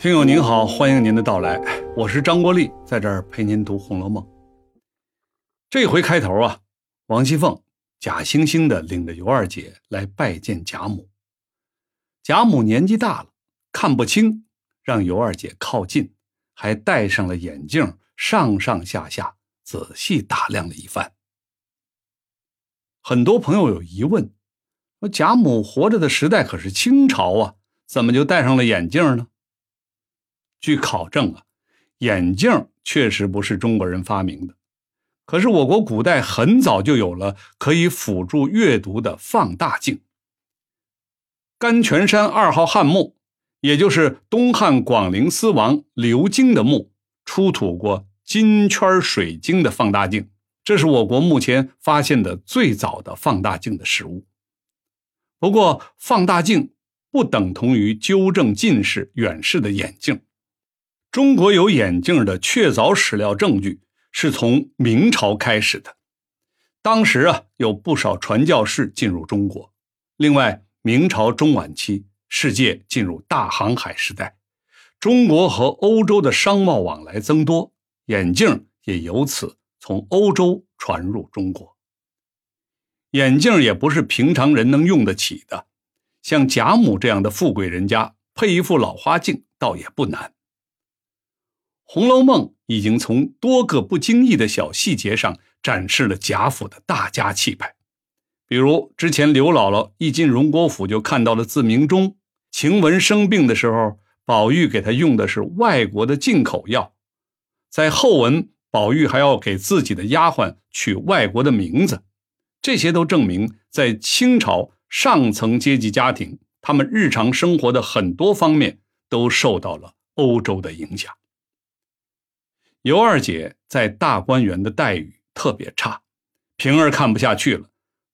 听友您好，欢迎您的到来，我是张国立，在这儿陪您读《红楼梦》。这回开头啊，王熙凤假惺惺的领着尤二姐来拜见贾母。贾母年纪大了，看不清，让尤二姐靠近，还戴上了眼镜，上上下下仔细打量了一番。很多朋友有疑问：说贾母活着的时代可是清朝啊，怎么就戴上了眼镜呢？据考证啊，眼镜确实不是中国人发明的，可是我国古代很早就有了可以辅助阅读的放大镜。甘泉山二号汉墓，也就是东汉广陵司王刘京的墓，出土过金圈水晶的放大镜，这是我国目前发现的最早的放大镜的实物。不过，放大镜不等同于纠正近视远视的眼镜。中国有眼镜的确凿史料证据是从明朝开始的，当时啊有不少传教士进入中国。另外，明朝中晚期，世界进入大航海时代，中国和欧洲的商贸往来增多，眼镜也由此从欧洲传入中国。眼镜也不是平常人能用得起的，像贾母这样的富贵人家配一副老花镜倒也不难。《红楼梦》已经从多个不经意的小细节上展示了贾府的大家气派，比如之前刘姥姥一进荣国府就看到了自鸣钟，晴雯生病的时候，宝玉给她用的是外国的进口药，在后文，宝玉还要给自己的丫鬟取外国的名字，这些都证明在清朝上层阶级家庭，他们日常生活的很多方面都受到了欧洲的影响。尤二姐在大观园的待遇特别差，平儿看不下去了，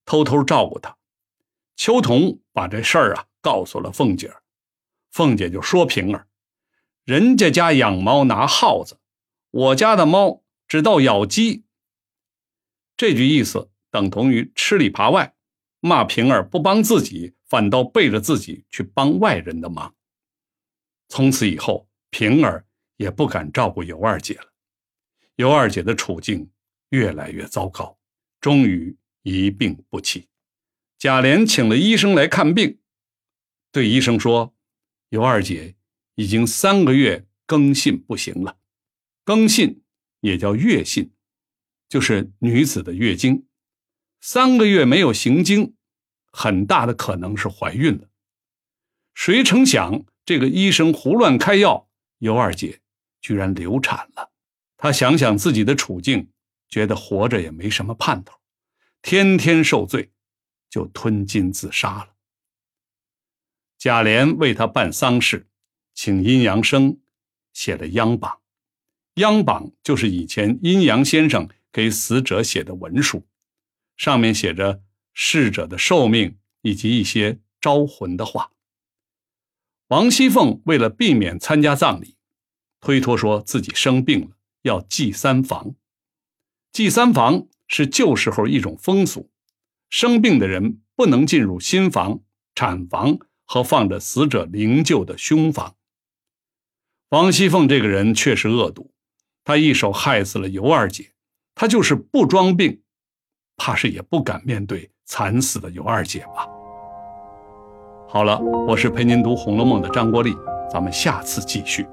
偷偷照顾她。秋桐把这事儿啊告诉了凤姐，凤姐就说平儿：“人家家养猫拿耗子，我家的猫只道咬鸡。”这句意思等同于吃里扒外，骂平儿不帮自己，反倒背着自己去帮外人的忙。从此以后，平儿也不敢照顾尤二姐了。尤二姐的处境越来越糟糕，终于一病不起。贾琏请了医生来看病，对医生说：“尤二姐已经三个月更信不行了。更信也叫月信，就是女子的月经。三个月没有行经，很大的可能是怀孕了。谁成想，这个医生胡乱开药，尤二姐居然流产了。”他想想自己的处境，觉得活着也没什么盼头，天天受罪，就吞金自杀了。贾琏为他办丧事，请阴阳生写了央榜，央榜就是以前阴阳先生给死者写的文书，上面写着逝者的寿命以及一些招魂的话。王熙凤为了避免参加葬礼，推脱说自己生病了。要祭三房，祭三房是旧时候一种风俗，生病的人不能进入新房、产房和放着死者灵柩的凶房。王熙凤这个人确实恶毒，她一手害死了尤二姐，她就是不装病，怕是也不敢面对惨死的尤二姐吧。好了，我是陪您读《红楼梦》的张国立，咱们下次继续。